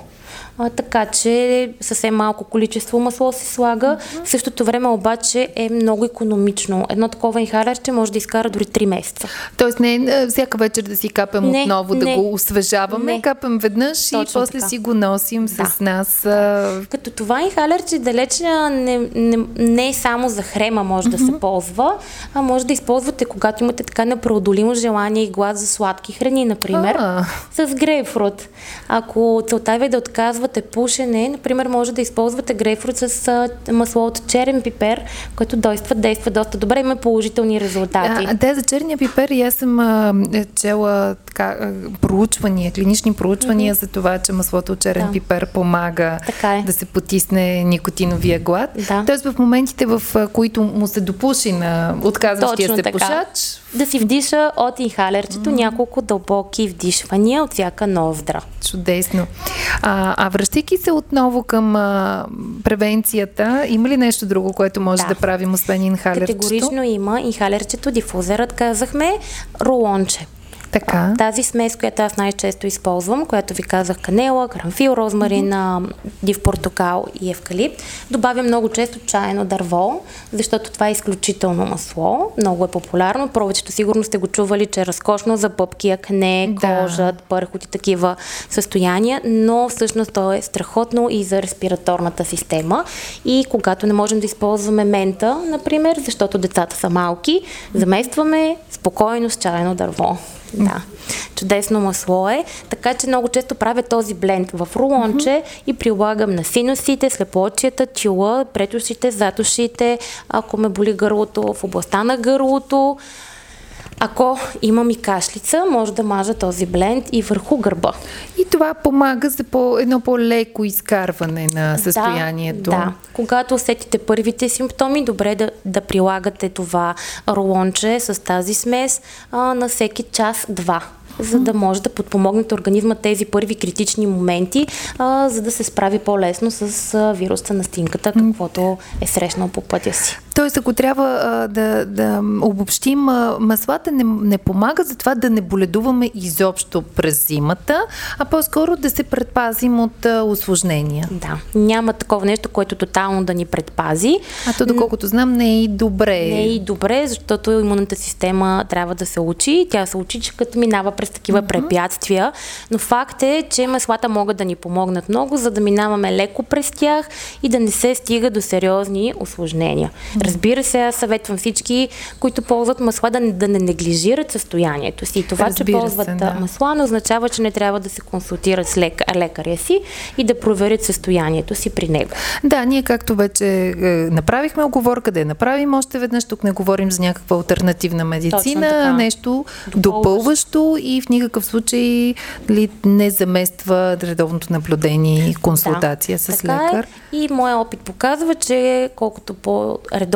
Speaker 4: А, така че съвсем малко количество масло се слага. В същото време обаче е много економично. Едно такова инхалерче може да изкара дори 3 месеца.
Speaker 3: Тоест не е всяка вечер да си капем
Speaker 4: Не,
Speaker 3: отново, да
Speaker 4: не.
Speaker 3: го освежаваме,
Speaker 4: Не.
Speaker 3: капем веднъж и
Speaker 4: Точно
Speaker 3: после
Speaker 4: така.
Speaker 3: си го носим
Speaker 4: Да.
Speaker 3: с нас. А,
Speaker 4: Като това инхалерче далеч не, не, не е само за хрема може да се ползва, а може да използвате, когато имате така непреодолимо желание и глад за сладки храни, например.
Speaker 3: А.
Speaker 4: С грейпфрут. Ако целта ви е да отказвате пушене, например, може да използвате грейпфрут с масло от черен пипер, което действа, действа доста добре, има положителни резултати.
Speaker 3: А, да, за черния пипер и аз съм а, е, чела така, проучвания, клинични проучвания за това, че маслото от черен
Speaker 4: Да.
Speaker 3: пипер помага
Speaker 4: Така е.
Speaker 3: да се потисне никотиновия глад.
Speaker 4: Да.
Speaker 3: Тоест в моментите, в които му се допуши на отказващия
Speaker 4: Точно
Speaker 3: се
Speaker 4: така.
Speaker 3: пушач,
Speaker 4: Да си вдиша от инхалерчето няколко дълбоки вдишвания от всяка ноздра.
Speaker 3: Чудесно. А, а връщайки се отново към а, превенцията, има ли нещо друго, което може да,
Speaker 4: Да.
Speaker 3: да правим, освен инхалерчето?
Speaker 4: Категорично има инхалерчето, дифузерът, казахме, рулонче.
Speaker 3: Така.
Speaker 4: Тази смес, която аз най-често използвам, която ви казах канела, карамфил, розмарин, mm-hmm. див портокал и евкалипт, добавям много често чайно дърво, защото това е изключително масло. Много е популярно. Повечето сигурно сте го чували, че е разкошно за пъпки, акне, да. кожа, пърхот и такива състояния, но всъщност то е страхотно и за респираторната система. И когато не можем да използваме мента, например, защото децата са малки, заместваме спокойно с чайно дърво. Да. Чудесно масло е. Така че много често правя този бленд в рулонче mm-hmm. и прилагам на синусите, слепочията, чила, претушите, затушите, ако ме боли гърлото, в областта на гърлото. Ако имам и кашлица, може да мажа този бленд и върху гърба.
Speaker 3: И това помага за по, едно по-леко изкарване на състоянието.
Speaker 4: Да, да. Когато усетите първите симптоми, добре да, да прилагате това рулонче с тази смес а, на всеки час-два за да може да подпомогнете организма тези първи критични моменти, а, за да се справи по-лесно с а, вируса на стинката, каквото е срещнал по пътя си.
Speaker 3: Тоест, ако трябва а, да, да обобщим, а, маслата не, не помагат за това да не боледуваме изобщо през зимата, а по-скоро да се предпазим от а, осложнения.
Speaker 4: Да, няма такова нещо, което тотално да ни предпази.
Speaker 3: А то, доколкото знам, не е и добре.
Speaker 4: Не е и добре, защото имунната система трябва да се учи. Тя се учи, че като минава през такива mm-hmm. препятствия. Но факт е, че маслата могат да ни помогнат много, за да минаваме леко през тях и да не се стига до сериозни осложнения. Разбира се, аз съветвам всички, които ползват масла, да не, да не неглижират състоянието си. И това, Разбира че ползват се, да. масла, не означава, че не трябва да се консултират с лек, лекаря си и да проверят състоянието си при него.
Speaker 3: Да, ние както вече е, направихме оговорка да я направим още веднъж, тук не говорим за някаква альтернативна медицина, нещо допълващо и в никакъв случай ли не замества редовното наблюдение и консултация да, с така е. лекар.
Speaker 4: Е. И моя опит показва, че колкото по-редовно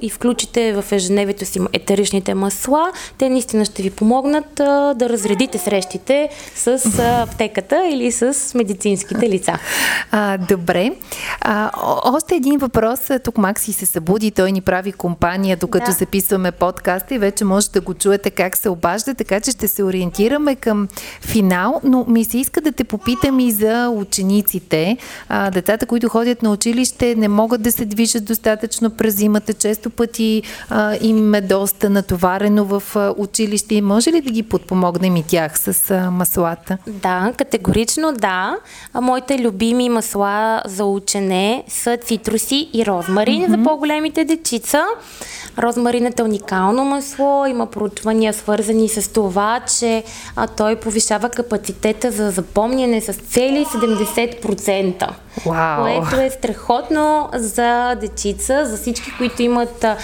Speaker 4: и включите в ежедневието си етеричните масла, те наистина ще ви помогнат а, да разредите срещите с а, аптеката или с медицинските лица.
Speaker 3: А, добре. А, още един въпрос. Тук Макси се събуди, той ни прави компания, докато да. записваме подкаста и вече може да го чуете как се обажда, така че ще се ориентираме към финал, но ми се иска да те попитам и за учениците. А, децата, които ходят на училище, не могат да се движат достатъчно през зимата. Често пъти а, им е доста натоварено в училище. Може ли да ги подпомогнем и тях с а, маслата?
Speaker 4: Да, категорично да. Моите любими масла за учене са цитруси и розмарин mm-hmm. за по-големите дечица. Розмаринът е уникално масло, има проучвания свързани с това, че а, той повишава капацитета за запомняне с цели 70%.
Speaker 3: Wow.
Speaker 4: Което е страхотно за дечица, за всички, които имат а,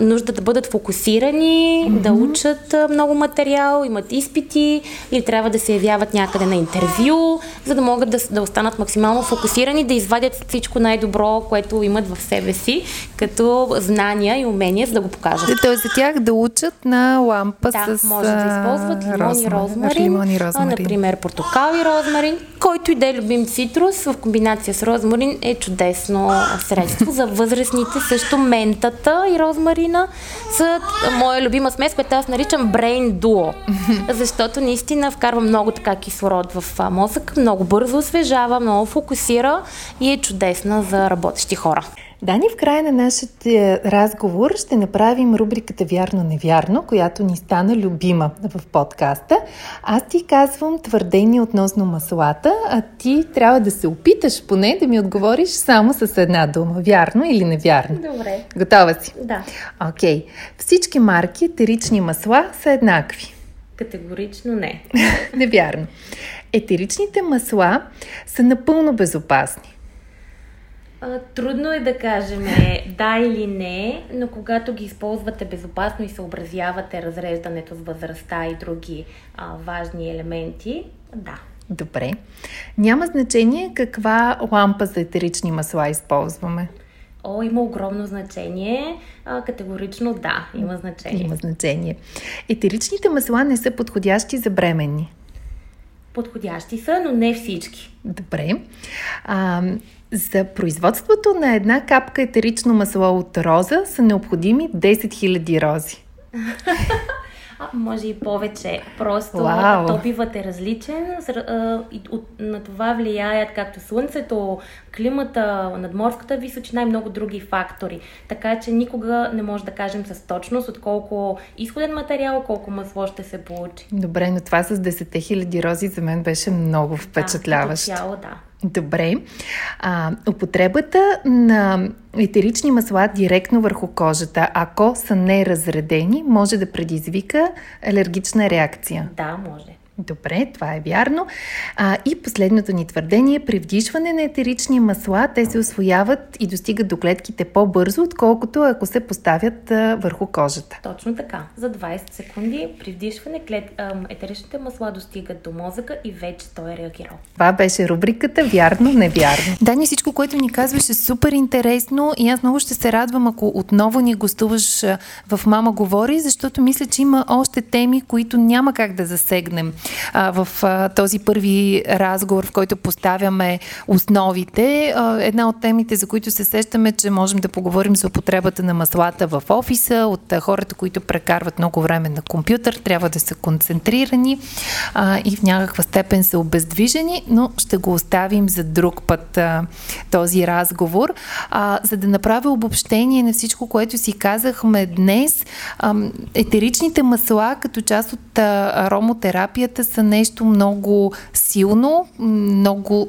Speaker 4: нужда да бъдат фокусирани, mm-hmm. да учат а, много материал, имат изпити или трябва да се явяват някъде на интервю, за да могат да, да останат максимално фокусирани, да извадят всичко най-добро, което имат в себе си, като знания и умения, за да го покажат.
Speaker 3: Тоест за тях да учат на лампа
Speaker 4: да,
Speaker 3: с
Speaker 4: може да използват лимон и розмарин,
Speaker 3: лимон и розмарин.
Speaker 4: А, например портокал и розмарин, който и да е любим цитрус в комбинация с розмарин е чудесно средство. За възрастните също ментата и розмарина са моя любима смес, която аз наричам Brain Duo. Защото наистина вкарва много така кислород в мозък, много бързо освежава, много фокусира и е чудесна за работещи хора.
Speaker 3: Дани, в края на нашия разговор ще направим рубриката Вярно-невярно, която ни стана любима в подкаста. Аз ти казвам твърдение относно маслата, а ти трябва да се опиташ поне да ми отговориш само с една дума. Вярно или невярно?
Speaker 4: Добре.
Speaker 3: Готова си?
Speaker 4: Да.
Speaker 3: Окей. Okay. Всички марки етерични масла са еднакви.
Speaker 4: Категорично не.
Speaker 3: Невярно. Етеричните масла са напълно безопасни.
Speaker 4: Трудно е да кажем да или не, но когато ги използвате безопасно и съобразявате разреждането с възрастта и други а, важни елементи, да.
Speaker 3: Добре. Няма значение каква лампа за етерични масла използваме.
Speaker 4: О, има огромно значение. А, категорично да, има значение.
Speaker 3: Има значение. Етеричните масла не са подходящи за бременни.
Speaker 4: Подходящи са, но не всички.
Speaker 3: Добре. А, за производството на една капка етерично масло от роза са необходими 10 000 рози.
Speaker 4: А, може и повече. Просто
Speaker 3: Вау.
Speaker 4: топивът е различен. На това влияят както слънцето, климата, надморската височина и много други фактори. Така че никога не може да кажем с точност от колко изходен материал, колко масло ще се получи.
Speaker 3: Добре, но това с 10 000 рози за мен беше много впечатляващо.
Speaker 4: Да, цяло, да.
Speaker 3: Добре. А, употребата на етерични масла директно върху кожата, ако са неразредени, може да предизвика алергична реакция.
Speaker 4: Да, може.
Speaker 3: Добре, това е вярно. А, и последното ни твърдение при вдишване на етерични масла, те се освояват и достигат до клетките по-бързо, отколкото ако се поставят а, върху кожата.
Speaker 4: Точно така. За 20 секунди при вдишване клет, етеричните масла достигат до мозъка и вече той е реагирал.
Speaker 3: Това беше рубриката Вярно, невярно. Дани, всичко, което ни казваш е супер интересно и аз много ще се радвам, ако отново ни гостуваш в Мама говори, защото мисля, че има още теми, които няма как да засегнем а, в а, този първи разговор, в който поставяме основите. А, една от темите, за които се сещаме, че можем да поговорим за употребата на маслата в офиса, от а, хората, които прекарват много време на компютър, трябва да са концентрирани а, и в някаква степен са обездвижени, но ще го оставим за друг път а, този разговор. А, за да направя обобщение на всичко, което си казахме днес, а, етеричните масла като част от аромотерапията са нещо много силно, много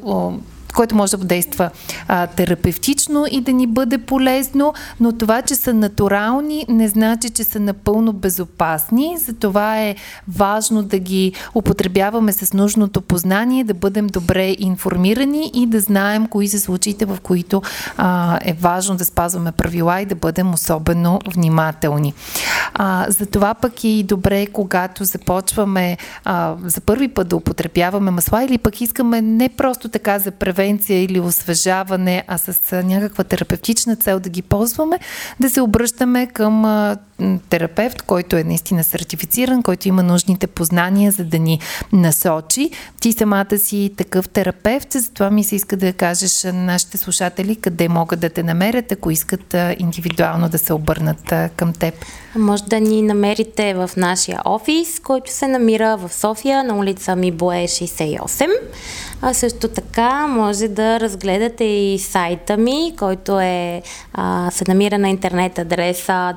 Speaker 3: което може да действа а, терапевтично и да ни бъде полезно, но това, че са натурални, не значи, че са напълно безопасни. Затова е важно да ги употребяваме с нужното познание, да бъдем добре информирани и да знаем кои са случаите, в които а, е важно да спазваме правила и да бъдем особено внимателни. А, затова пък е и добре, когато започваме а, за първи път да употребяваме масла или пък искаме не просто така за превенция или освежаване, а с някаква терапевтична цел да ги ползваме, да се обръщаме към терапевт, който е наистина сертифициран, който има нужните познания, за да ни насочи. Ти самата си такъв терапевт, затова ми се иска да кажеш на нашите слушатели къде могат да те намерят, ако искат индивидуално да се обърнат към теб.
Speaker 4: Може да ни намерите в нашия офис, който се намира в София на улица Мибое 68. А също така може да разгледате и сайта ми, който е, а, се намира на интернет адреса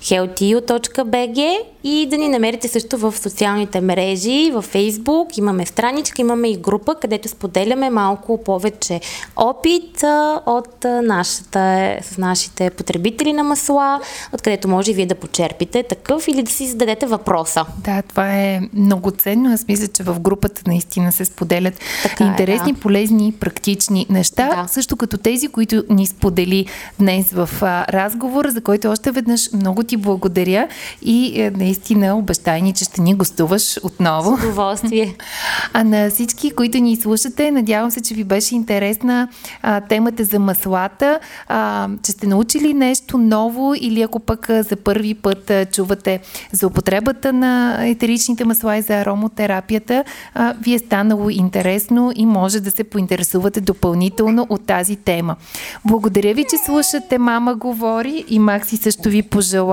Speaker 4: www.healthyu.bg и да ни намерите също в социалните мрежи, в Facebook. Имаме страничка, имаме и група, където споделяме малко повече опит от нашата, с нашите потребители на масла, откъдето може и вие да почерпите такъв или да си зададете въпроса.
Speaker 3: Да, това е много ценно. Аз мисля, че в групата наистина се споделят
Speaker 4: Така е,
Speaker 3: интересни,
Speaker 4: да.
Speaker 3: полезни, практични неща,
Speaker 4: Да.
Speaker 3: също като тези, които ни сподели днес в а, разговора, за който още веднъж много ти благодаря и е, наистина обещай ни, че ще ни гостуваш отново.
Speaker 4: С удоволствие.
Speaker 3: А на всички, които ни слушате, надявам се, че ви беше интересна а, темата за маслата, а, че сте научили нещо ново или ако пък а, за първи път а, чувате за употребата на етеричните масла и за аромотерапията, а, ви е станало интересно и може да се поинтересувате допълнително от тази тема. Благодаря ви, че слушате Мама говори и Макси също ви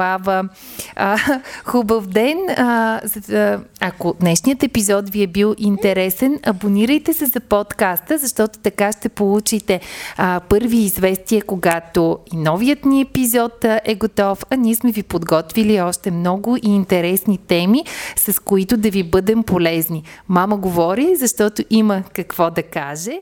Speaker 3: пожелава а, хубав ден. А, за, ако днешният епизод ви е бил интересен, абонирайте се за подкаста, защото така ще получите а, първи известия, когато и новият ни епизод е готов, а ние сме ви подготвили още много и интересни теми, с които да ви бъдем полезни. Мама говори, защото има какво да каже.